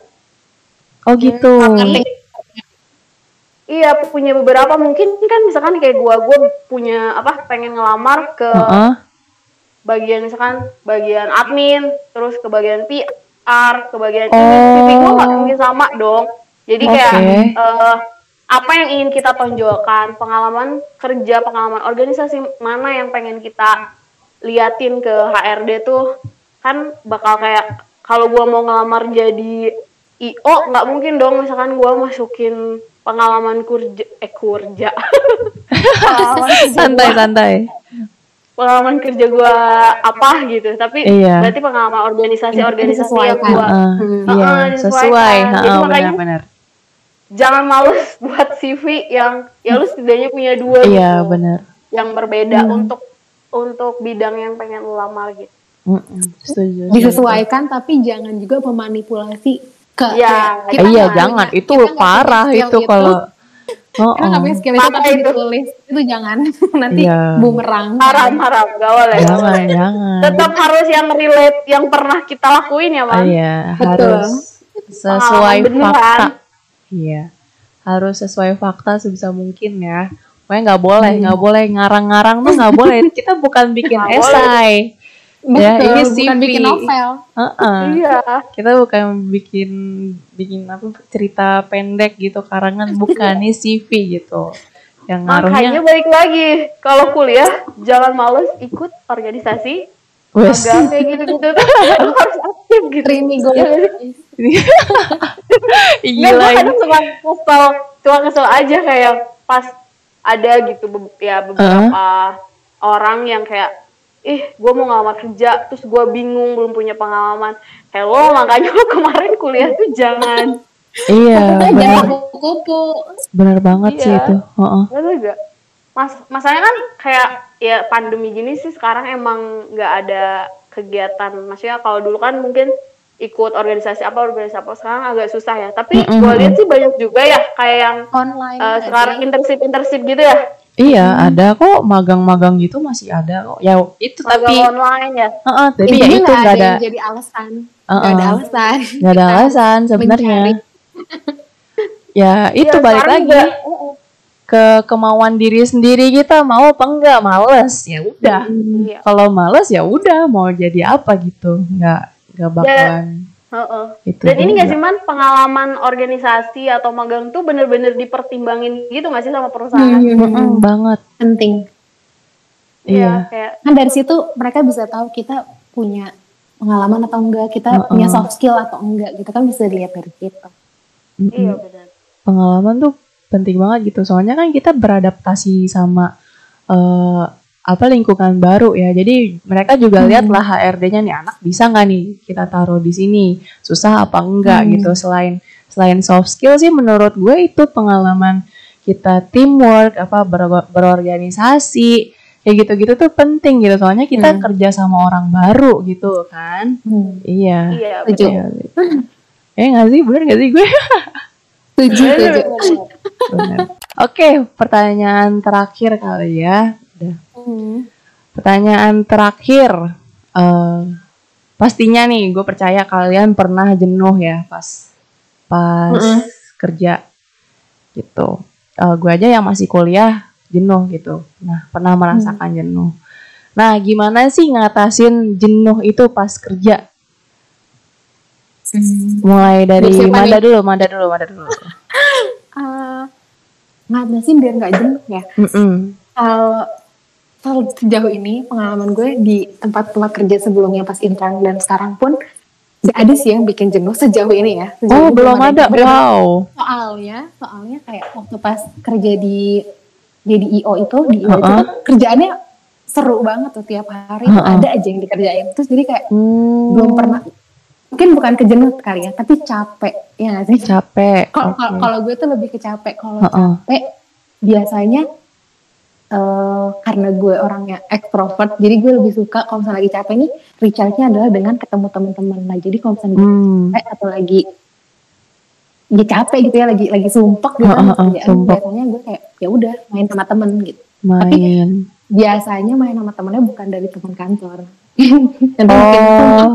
Oh gitu. Ngerti? Iya punya beberapa mungkin kan misalkan kayak gua gua punya apa pengen ngelamar ke Heeh. bagian misalkan bagian admin terus ke bagian PR ke bagian ini Oh. CV gua nggak mungkin sama dong jadi kayak Oke. eh, apa yang ingin kita tonjolkan pengalaman kerja pengalaman organisasi mana yang pengen kita liatin ke HRD tuh kan bakal kayak kalau gua mau ngelamar jadi IO nggak mungkin dong misalkan gua masukin pengalaman kurja eh kurja pengalaman kerja Santai gua- santai. pengalaman kerja gua apa gitu tapi Iya. berarti pengalaman organisasi organisasi yang gua Heeh. Hmm. Iya, Heeh, sesuai. disesuaikan. Jadi Heeh, makanya- benar-benar. jangan males buat CV yang ya lu setidaknya punya dua Iya, gitu benar. yang berbeda untuk untuk bidang yang pengen lu lamar gitu Mm-mm, Setuju. disesuaikan tapi jangan juga memanipulasi ke Iya, kayak Eh, iya, jangan. punya- Itu kita parah itu kalau Oh, kita nggak punya skill itu tapi itu. ditulis itu jangan nanti Iya. bumerang haram haram gak boleh gak jangan, boleh. jangan. tetap harus yang relate yang pernah kita lakuin ya man iya, Betul. harus sesuai fakta. Iya, harus sesuai fakta sebisa mungkin ya. Pokoknya nggak boleh, Hmm. nggak boleh ngarang-ngarang tuh nggak boleh. Kita bukan bikin Nggak esai. Ya, Betul, ini bukan CV. bikin novel Heeh. iya Kita bukan bikin bikin apa cerita pendek gitu karangan bukan ini CV gitu. Yang makanya ngaruhnya balik lagi kalau kuliah jangan males ikut organisasi wes. kayak gitu gitu tuh harus aktif gitu Trimi gue Iya. Gue ini. kadang suka kesel, cuma kesel aja kayak pas ada gitu ya beberapa orang yang kayak ih gue mau ngelamar kerja terus gue bingung belum punya pengalaman hello makanya lo kemarin kuliah tuh jangan Iya, jangan benar. kupu-kupu Benar banget sih Iya. itu. Heeh. Gak tau gak mas masalahnya kan kayak ya pandemi gini sih sekarang emang nggak ada kegiatan maksudnya kalau dulu kan mungkin ikut organisasi apa organisasi apa sekarang agak susah ya tapi Mm-mm. gue lihat sih banyak juga ya kayak yang online Eh, nggak sekarang sih? internship internship gitu ya Iya, ada kok magang-magang gitu masih ada kok. Ya itu tapi magang online ya. Heeh, tapi ya Intinya itu nggak nggak ada yang jadi alasan. Nggak Heeh. ada alasan. Nggak ada alasan sebenarnya. Ya itu Iya, balik lagi. juga, ke kemauan diri sendiri kita mau apa enggak males. Ya udah. iya. Kalau males ya udah mau jadi apa gitu. Nggak nggak bakalan heeh. itu. dan ini nggak sih man pengalaman organisasi atau magang tuh bener-bener dipertimbangin gitu nggak sih sama perusahaan Hmm, Mm-mm, banget. penting Iya. kayak kan dari situ mereka bisa tahu kita punya pengalaman atau enggak kita Heeh. punya soft skill atau enggak gitu kan bisa dilihat dari Mm-mm. iya benar pengalaman tuh penting banget gitu soalnya kan kita beradaptasi sama eh, apa lingkungan baru ya jadi mereka juga Hmm. lihat lah HRD-nya nih anak bisa nggak nih kita taruh di sini susah apa enggak Hmm. gitu selain selain soft skill sih menurut gue itu pengalaman kita teamwork apa ber- berorganisasi kayak gitu-gitu tuh penting gitu soalnya kita Hmm. kerja sama orang baru gitu kan iya iya Setuju. Iya. eh nggak sih bener nggak sih gue setuju. Oke, pertanyaan terakhir kali ya. Hmm. Pertanyaan terakhir. Eh, pastinya nih, gue percaya kalian pernah jenuh ya pas pas Mm-mm. kerja gitu. Eh, gue aja yang masih kuliah jenuh gitu. Nah, pernah merasakan jenuh. Nah, gimana sih ngatasin jenuh itu pas kerja? Mulai dari Mada nih? dulu, Mada dulu, Mada dulu. Eh, ngatasin biar nggak jenuh ya Mm-mm. kalau kalau sejauh ini pengalaman gue di tempat-tempat kerja sebelumnya pas intern dan sekarang pun gak ada sih yang bikin jenuh sejauh ini ya Sejauh Oh, ini belum ada. Wow. soalnya soalnya kayak waktu pas kerja di jadi IO itu di IO itu Uh-uh. kan kerjaannya seru banget tuh tiap hari Uh-uh. ada aja yang dikerjain terus jadi kayak Hmm. belum pernah mungkin bukan kejenuh kali ya tapi capek ya sih capek. kalau Oke. kalau gue tuh lebih ke capek kalau Heeh. capek biasanya eh karena gue orangnya ekstrovert jadi gue lebih suka kalau misalnya lagi capek nih recharge-nya adalah dengan ketemu teman-teman nah jadi kalau misalnya Hmm. capek atau lagi ya capek gitu ya lagi lagi sumpek gitu kan Heeh, heeh, kerjaan sumpek. biasanya gue kayak ya udah main sama temen gitu Main. biasanya main sama temennya bukan dari teman kantor mungkin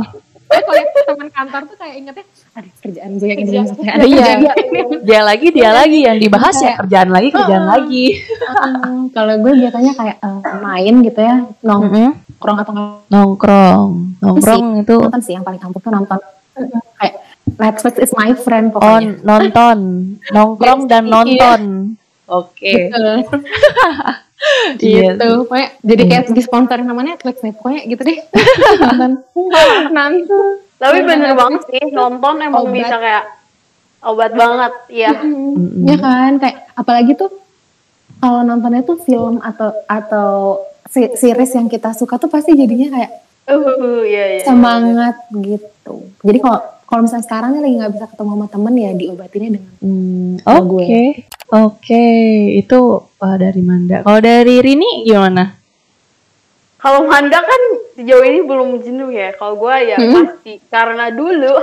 Oh. kalau lihat teman kantor tuh kayak ingetnya ada kerjaan gue yang ini ada Iya. Dia lagi, dia lagi yang dibahas ya kerjaan lagi, kerjaan Oh. lagi. Kalau gue biasanya kayak eh, main gitu ya nongkrong atau Nongkrong, nongkrong itu nonton sih yang paling ampuh tuh nonton kayak Netflix is my friend on pokoknya nonton, nongkrong dan Iya. nonton. Oke. Iya. gitu pokoknya jadi kayak disponsorin sama Netflix nih pokoknya gitu deh nonton Tapi Iya, bener banget sih, nonton emang Obat. bisa kayak obat banget. Iya. Mm-mm. ya kan kayak apalagi tuh kalau nontonnya tuh film atau atau series yang kita suka tuh pasti jadinya kayak Uh, iya, iya. semangat gitu jadi kalau kalau misalnya sekarang nih lagi nggak bisa ketemu sama temen ya diobatinnya dengan Hmm, Oke, gue. oke, itu uh, dari Manda. Kalau dari Rini gimana? Kalau Manda kan sejauh ini belum jenuh ya. Kalau gue ya pasti karena dulu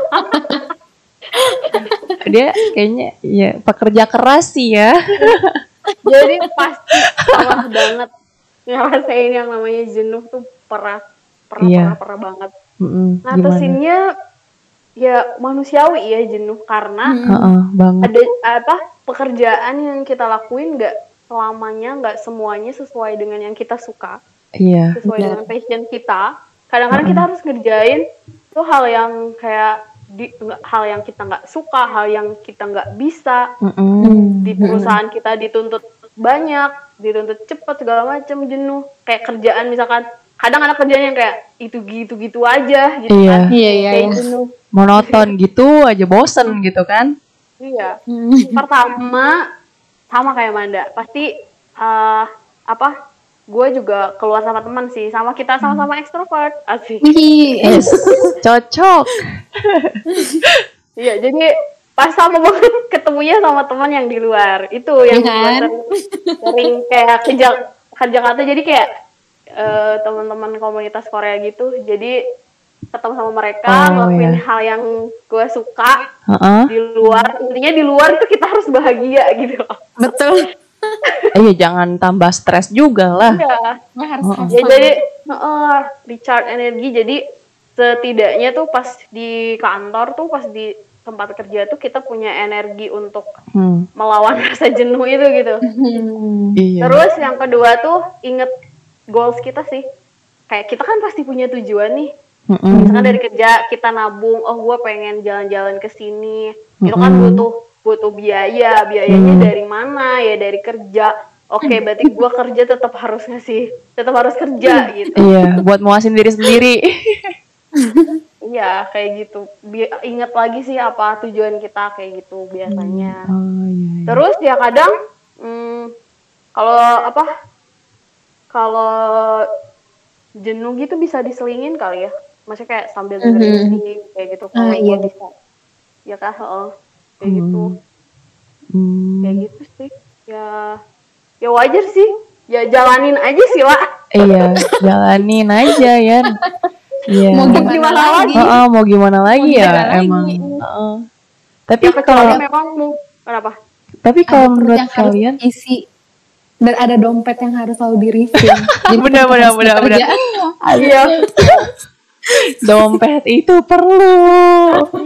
Dia kayaknya ya pekerja keras sih ya. jadi pasti parah banget ngerasain yang namanya jenuh tuh parah parah Iya. parah, parah banget. Mm-mm, gimana? Ngatasinnya ya manusiawi ya jenuh karena Heeh, banget. ada apa pekerjaan yang kita lakuin nggak selamanya nggak semuanya sesuai dengan yang kita suka Iya. sesuai Benar. dengan passion kita kadang-kadang kita harus ngerjain tuh hal yang kayak di hal yang kita nggak suka hal yang kita nggak bisa Mm-mm. di perusahaan kita dituntut banyak dituntut cepet segala macam jenuh kayak kerjaan misalkan kadang ada kerjaan yang kayak itu gitu gitu aja gitu Iya. kan iya iya kayak iya jenuh Monoton gitu aja bosen gitu kan? iya. Hmm. pertama sama kayak Manda. Pasti eh, apa gue juga keluar sama teman sih. Sama kita sama-sama ekstrovert. Asik. Yes, cocok. iya jadi pas sama banget ketemunya sama teman yang di luar. Itu yang Iya kan? gua sering, kayak kerja kerja kata jadi kayak eh, teman-teman komunitas Korea gitu. Jadi ketemu sama mereka Oh, ngelakuin iya. hal yang gue suka Heeh. di luar intinya di luar tuh kita harus bahagia gitu loh betul Iya, jangan tambah stres juga lah. Iya. Harus Oh, ya jadi heeh, recharge energi jadi setidaknya tuh pas di kantor tuh pas di tempat kerja tuh kita punya energi untuk Hmm, melawan rasa jenuh itu gitu Hmm. iya. terus yang kedua tuh inget goals kita sih kayak kita kan pasti punya tujuan nih Mm-mm. misalkan dari kerja kita nabung oh gue pengen jalan-jalan ke sini itu kan butuh butuh biaya biayanya dari mana ya dari kerja oke berarti gue kerja tetap harus ngasih tetap harus kerja gitu Iya, buat muasin diri sendiri. Iya, kayak gitu. Bi- ingat lagi sih apa tujuan kita kayak gitu biasanya. Oh iya. iya. Terus ya kadang hmm, kalau apa? Kalau jenuh gitu bisa diselingin kali ya. Maksudnya kayak sambil dengerin Mhm. musik kayak gitu. Kalau Ah, iya. gua bisa. Ya kah? Heeh. Kayak gitu. Hmm, Kayak gitu sih. Ya ya wajar sih. Ya jalanin aja sih, Wak. iya, jalanin aja ya. Iya. Mau Gimana gimana lagi? Heeh, mau gimana lagi Mau ya gimana lagi? emang. Heeh. Tapi Ya kalau memang mau kenapa? tapi Ada kalau perut menurut yang harus kalian isi dan ada dompet yang harus selalu di refill. Jadi Benar, benar, benar, bekerja. Iya. dompet itu perlu.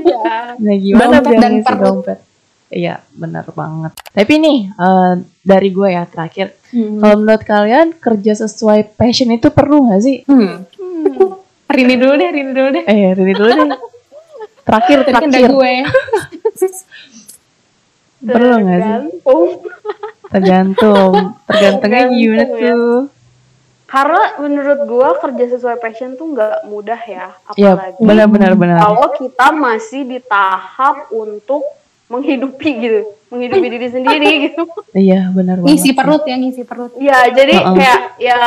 Iya. Nah, gimana Dompet dan perut. dompet? Iya, benar banget. Tapi nih, eh, dari gue ya terakhir, Hmm. kalau menurut kalian kerja sesuai passion itu perlu nggak sih? Hmm. Rini dulu deh, Rini dulu deh. Eh, dari dulu deh. Terakhir, terakhir. gue. Perlu nggak sih? Tergantung. Tergantung. Tergantungnya Tergantung gimana ya. tuh? Karena menurut gua kerja sesuai passion tuh nggak mudah ya, Iya, apalagi benar benar benar. kalau kita masih di tahap untuk menghidupi gitu, menghidupi diri sendiri gitu. Iya, benar banget. Ngisi perut ya, ngisi perut. Ya jadi Heeh. kayak ya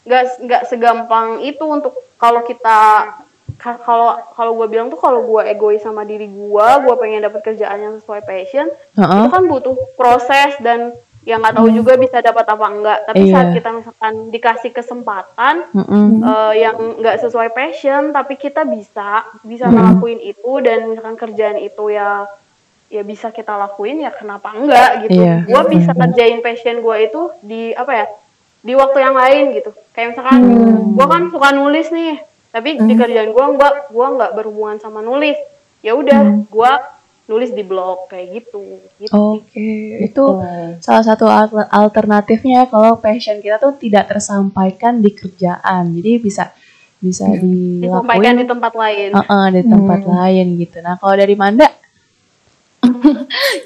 nggak nggak segampang itu untuk kalau kita ka- kalau kalau gue bilang tuh kalau gue egois sama diri gue, gue pengen dapet kerjaan yang sesuai passion, Heeh. itu kan butuh proses dan yang nggak tahu juga bisa dapat apa enggak. Tapi Iya. saat kita misalkan dikasih kesempatan Mm-mm. eh, yang nggak sesuai passion tapi kita bisa bisa Mm-mm. ngelakuin itu dan misalkan kerjaan itu ya ya bisa kita lakuin ya kenapa enggak gitu Iya. gue bisa kerjain passion gue itu di apa ya di waktu yang lain gitu kayak misalkan Hmm. gue kan suka nulis nih Tapi di Hmm. kerjaan gue gua gua nggak berhubungan sama nulis. Ya udah, Hmm. gua nulis di blog kayak gitu. Gitu. Oke, itu Betul. salah satu al- alternatifnya kalau passion kita tuh tidak tersampaikan di kerjaan. Jadi bisa bisa Disampaikan di tempat lain. uh-uh, di tempat Hmm. lain gitu. Nah, kalau dari Manda,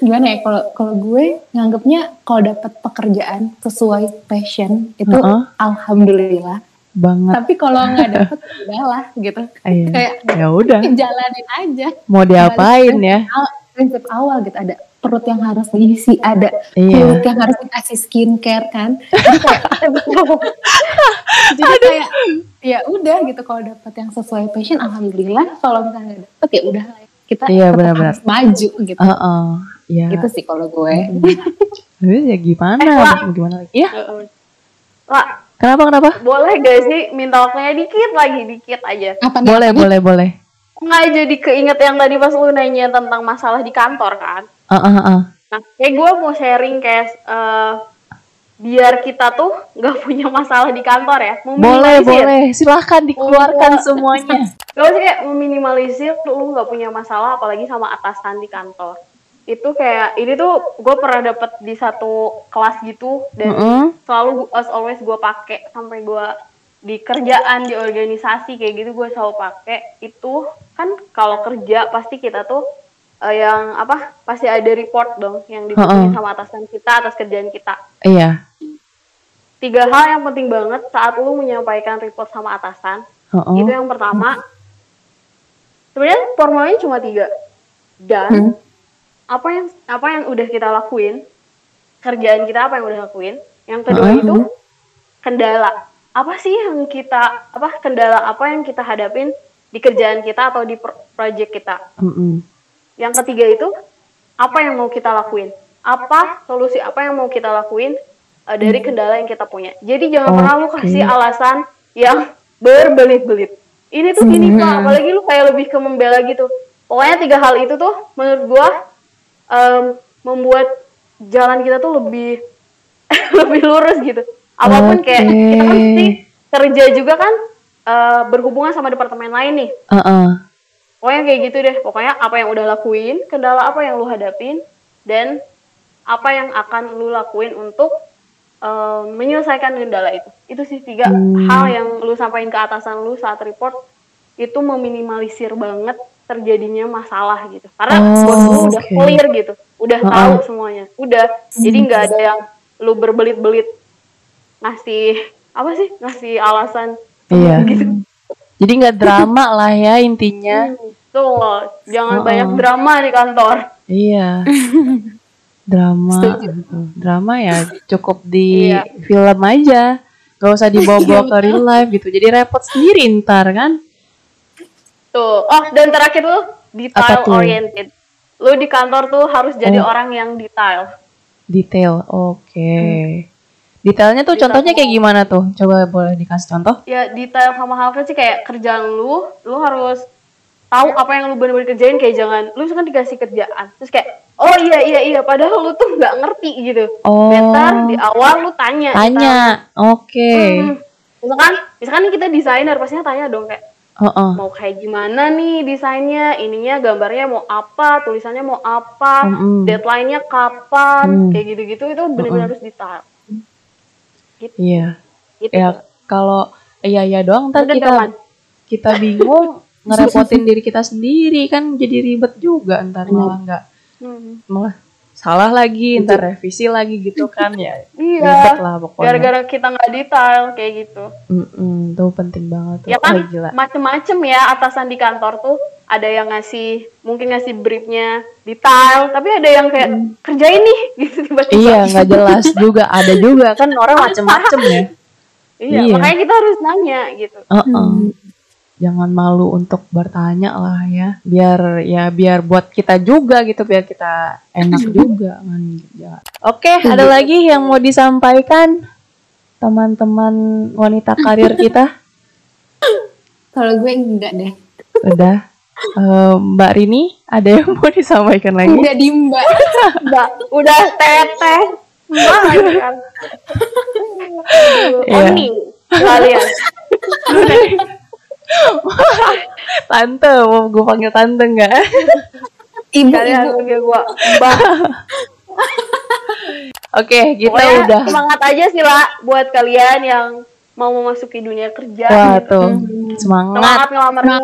gimana ya kalau kalau gue nganggapnya kalau dapat pekerjaan sesuai passion itu Heeh. alhamdulillah banget. tapi kalau nggak dapet udahlah gitu Iya. kayak Ya udah, jalanin aja mau diapain ya? Awal- prinsip awal gitu ada perut yang harus diisi ada Iya. kulit yang harus dikasih skincare kan jadi kayak jadi kayak ya udah gitu kalau dapat yang sesuai passion alhamdulillah kalau misalnya nggak dapet ya udah kita Iya, tetap benar-benar. harus maju gitu Heeh. Ya. gitu sih kalau gue Tapi ya gimana? Eh, gimana lagi? Ya. Lah, kenapa kenapa? boleh gak sih minta waktunya dikit lagi, dikit aja. apa nih Boleh, boleh, boleh. Nggak jadi keinget yang tadi pas lu nanya tentang masalah di kantor kan. Heeh, heeh. Nah, kayak gue mau sharing kayak eh, biar kita tuh nggak punya masalah di kantor ya. Boleh, Meminimalisir. boleh. Silahkan dikeluarkan semuanya. Gak sih kayak meminimalisir lu nggak punya masalah apalagi sama atasan di kantor. Itu kayak ini tuh gue pernah dapet di satu kelas gitu dan Heeh. selalu as always gue pakai sampai gue di kerjaan di organisasi kayak gitu gue selalu pakai itu kan kalau kerja pasti kita tuh eh, yang apa pasti ada report dong yang dibutuhin Heeh. sama atasan kita atas kerjaan kita Iya. tiga hal yang penting banget saat lu menyampaikan report sama atasan Heeh. itu yang pertama sebenarnya formulanya cuma tiga dan Hmm. Apa yang apa yang udah kita lakuin? Kerjaan kita apa yang udah lakuin? Yang kedua itu kendala. Apa sih yang kita apa kendala apa yang kita hadapin di kerjaan kita atau di pro- project kita? Yang ketiga itu apa yang mau kita lakuin? Apa solusi apa yang mau kita lakuin eh, dari kendala yang kita punya? Jadi jangan pernah lu kasih alasan yang berbelit-belit. Ini tuh gini pak. Hmm. apalagi lu kayak lebih ke membela gitu. Pokoknya tiga hal itu tuh menurut gua em, membuat jalan kita tuh lebih lebih lurus gitu apa pun kayak Oke. kita kan pasti kerja juga kan eh, berhubungan sama departemen lain nih Heeh. Pokoknya kayak gitu deh. Pokoknya apa yang udah lakuin, kendala apa yang lu hadapin, dan apa yang akan lu lakuin untuk eh, menyelesaikan kendala itu. Itu sih tiga Hmm. hal yang lu sampaikan ke atasan lu saat report itu meminimalisir banget terjadinya masalah gitu. Karena Oh, bos lu udah clear gitu, udah Ha-ha. tahu semuanya. Udah. Jadi nggak ada yang lu berbelit-belit ngasih apa sih? Ngasih alasan Iya. gitu. Jadi nggak drama lah ya intinya. Tuh, jangan Oh. banyak drama di kantor. Iya. Drama, gitu. drama ya cukup di Iya. film aja, gak usah dibawa-bawa ke real life gitu. Jadi repot sendiri ntar kan? Tuh. Oh, dan terakhir tuh detail oriented. Lu di kantor tuh harus jadi Oh. orang yang detail. Detail, oke. Detailnya tuh Detail. contohnya kayak gimana tuh? Coba boleh dikasih contoh? Ya, detail sama hal kecil kayak kerjaan lu, lu harus tahu apa yang lu bener-bener kerjain kayak jangan lu kan dikasih kerjaan terus kayak oh iya iya iya padahal lu tuh nggak ngerti gitu. Oh. Better di awal lu tanya. Tanya, oke. Hmm. Misalkan, misalkan kita desainer pastinya tanya dong kayak Heeh. mau kayak gimana nih desainnya, ininya gambarnya mau apa, tulisannya mau apa, Mm-mm. deadline-nya kapan, Hmm. kayak gitu-gitu itu benar-benar harus detail. Gitu. Iya. gitu. Ya kalau iya iya doang ntar kita kita bingung ngerepotin diri kita sendiri kan jadi ribet juga ntar malah nggak Hmm. malah salah lagi ntar revisi lagi gitu kan ya Iya. lah pokoknya Gara-gara kita nggak detail kayak gitu. Mm-mm, tuh penting banget tuh Ya kan Oh, gila macem-macem ya atasan di kantor tuh ada yang ngasih mungkin ngasih briefnya detail tapi ada yang kayak kerjain nih gitu tiba-tiba Hmm. iya nggak jelas juga ada juga kan orang macem-macem ya iya, iya. makanya kita harus nanya gitu Heeh. Jangan malu untuk bertanya lah ya. Biar ya biar buat kita juga gitu biar kita enak juga kan Ya. oke ada lagi yang mau disampaikan teman-teman wanita karir kita? Kalau gue enggak deh. Udah. Eh, Mbak Rini ada yang mau disampaikan lagi? Enggak di mbak. Udah udah teteh. Banget kan. Iya. Oni kalian tante, mau gue panggil tante nggak? Ibu, Kalian ibu. panggil gua Mbak. Oke, kita Pokoknya udah. semangat aja sih lah buat kalian yang mau memasuki dunia kerja. Wah tuh, semangat. Semangat ngelamarnya.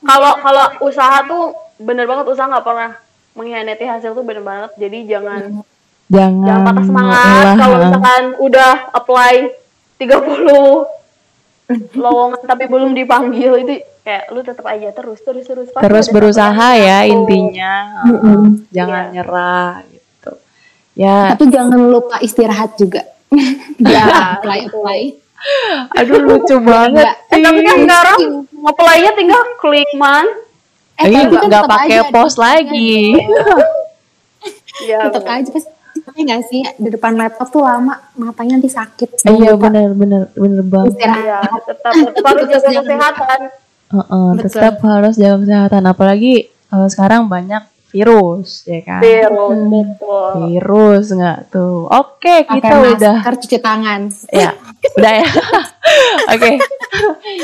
Kalau kalau usaha tuh bener banget usaha nggak pernah mengkhianati hasil tuh bener banget. Jadi jangan Jangan, jangan patah semangat kalau misalkan udah apply 30 lowongan tapi belum dipanggil itu kayak lu tetap aja terus terus terus Pasti terus berusaha ya satu. intinya. Mm-mm. Jangan Iya. nyerah gitu. Ya, Tapi jangan lupa istirahat juga. Ya, apply apply. aduh lucu banget. Eh, tapi kan sih. sekarang nge-play-nya tinggal klik man Eh, tapi nggak kan pakai post ada- lagi. ya Tetap aja pasti nggak sih di depan laptop tuh lama matanya nanti sakit. Iya Lupa. bener bener bener banget. Istirahat. ya tetap tetap harus jaga kesehatan Heeh, Betul. tetap harus jaga kesehatan apalagi eh, sekarang banyak virus ya kan. virus betul Virus nggak tuh. Oke, Pakai kita udah masker, cuci tangan. ya udah ya oke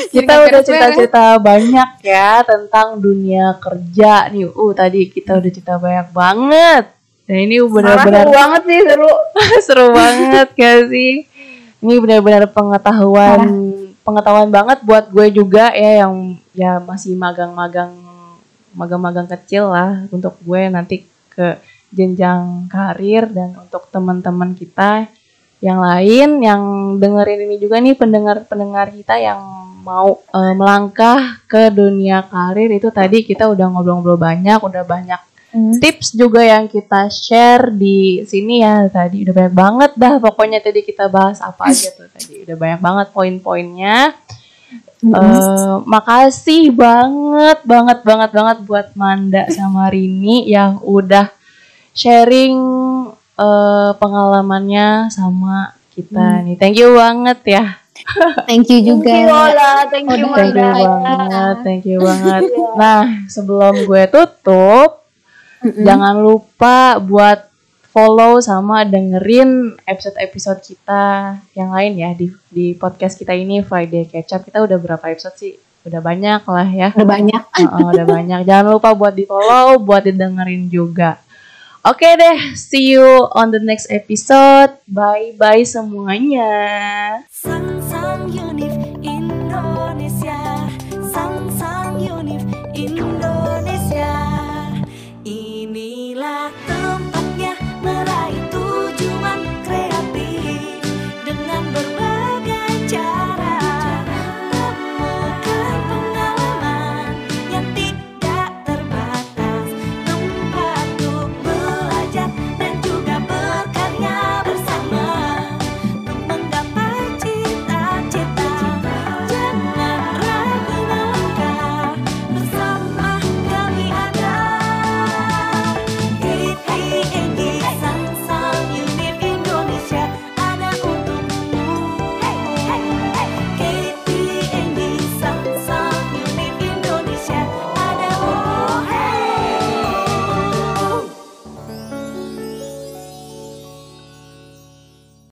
kita udah beres-beres. cerita-cerita banyak ya tentang dunia kerja nih uh tadi kita udah cerita banyak banget dan ini Marah benar-benar seru banget sih seru. Seru banget gak sih? Ini benar-benar pengetahuan pengetahuan banget buat gue juga ya yang ya masih magang-magang magang-magang kecil lah untuk gue nanti ke jenjang karir dan untuk teman-teman kita yang lain yang dengerin ini juga nih pendengar-pendengar kita yang mau eh, melangkah ke dunia karir. Itu tadi kita udah ngobrol-ngobrol banyak, udah banyak tips juga yang kita share di sini ya tadi udah banyak banget dah pokoknya tadi kita bahas apa aja tuh tadi. Udah banyak banget poin-poinnya. Eh, makasih banget banget banget banget buat Manda sama Rini yang udah sharing eh, pengalamannya sama kita nih. Thank you banget ya. Thank you thank juga. you Lola thank you Udah thank you Manda. banget thank you banget. Nah sebelum gue tutup Mm-mm. Jangan lupa buat follow sama dengerin episode-episode kita yang lain ya di di podcast kita ini Friday Catch Up. Kita udah berapa episode sih? Udah banyak lah ya. Udah banyak. Heeh, udah banyak. Jangan lupa buat di follow, buat didengerin juga. Oke deh, see you on the next episode. Bye bye semuanya. Sang Sang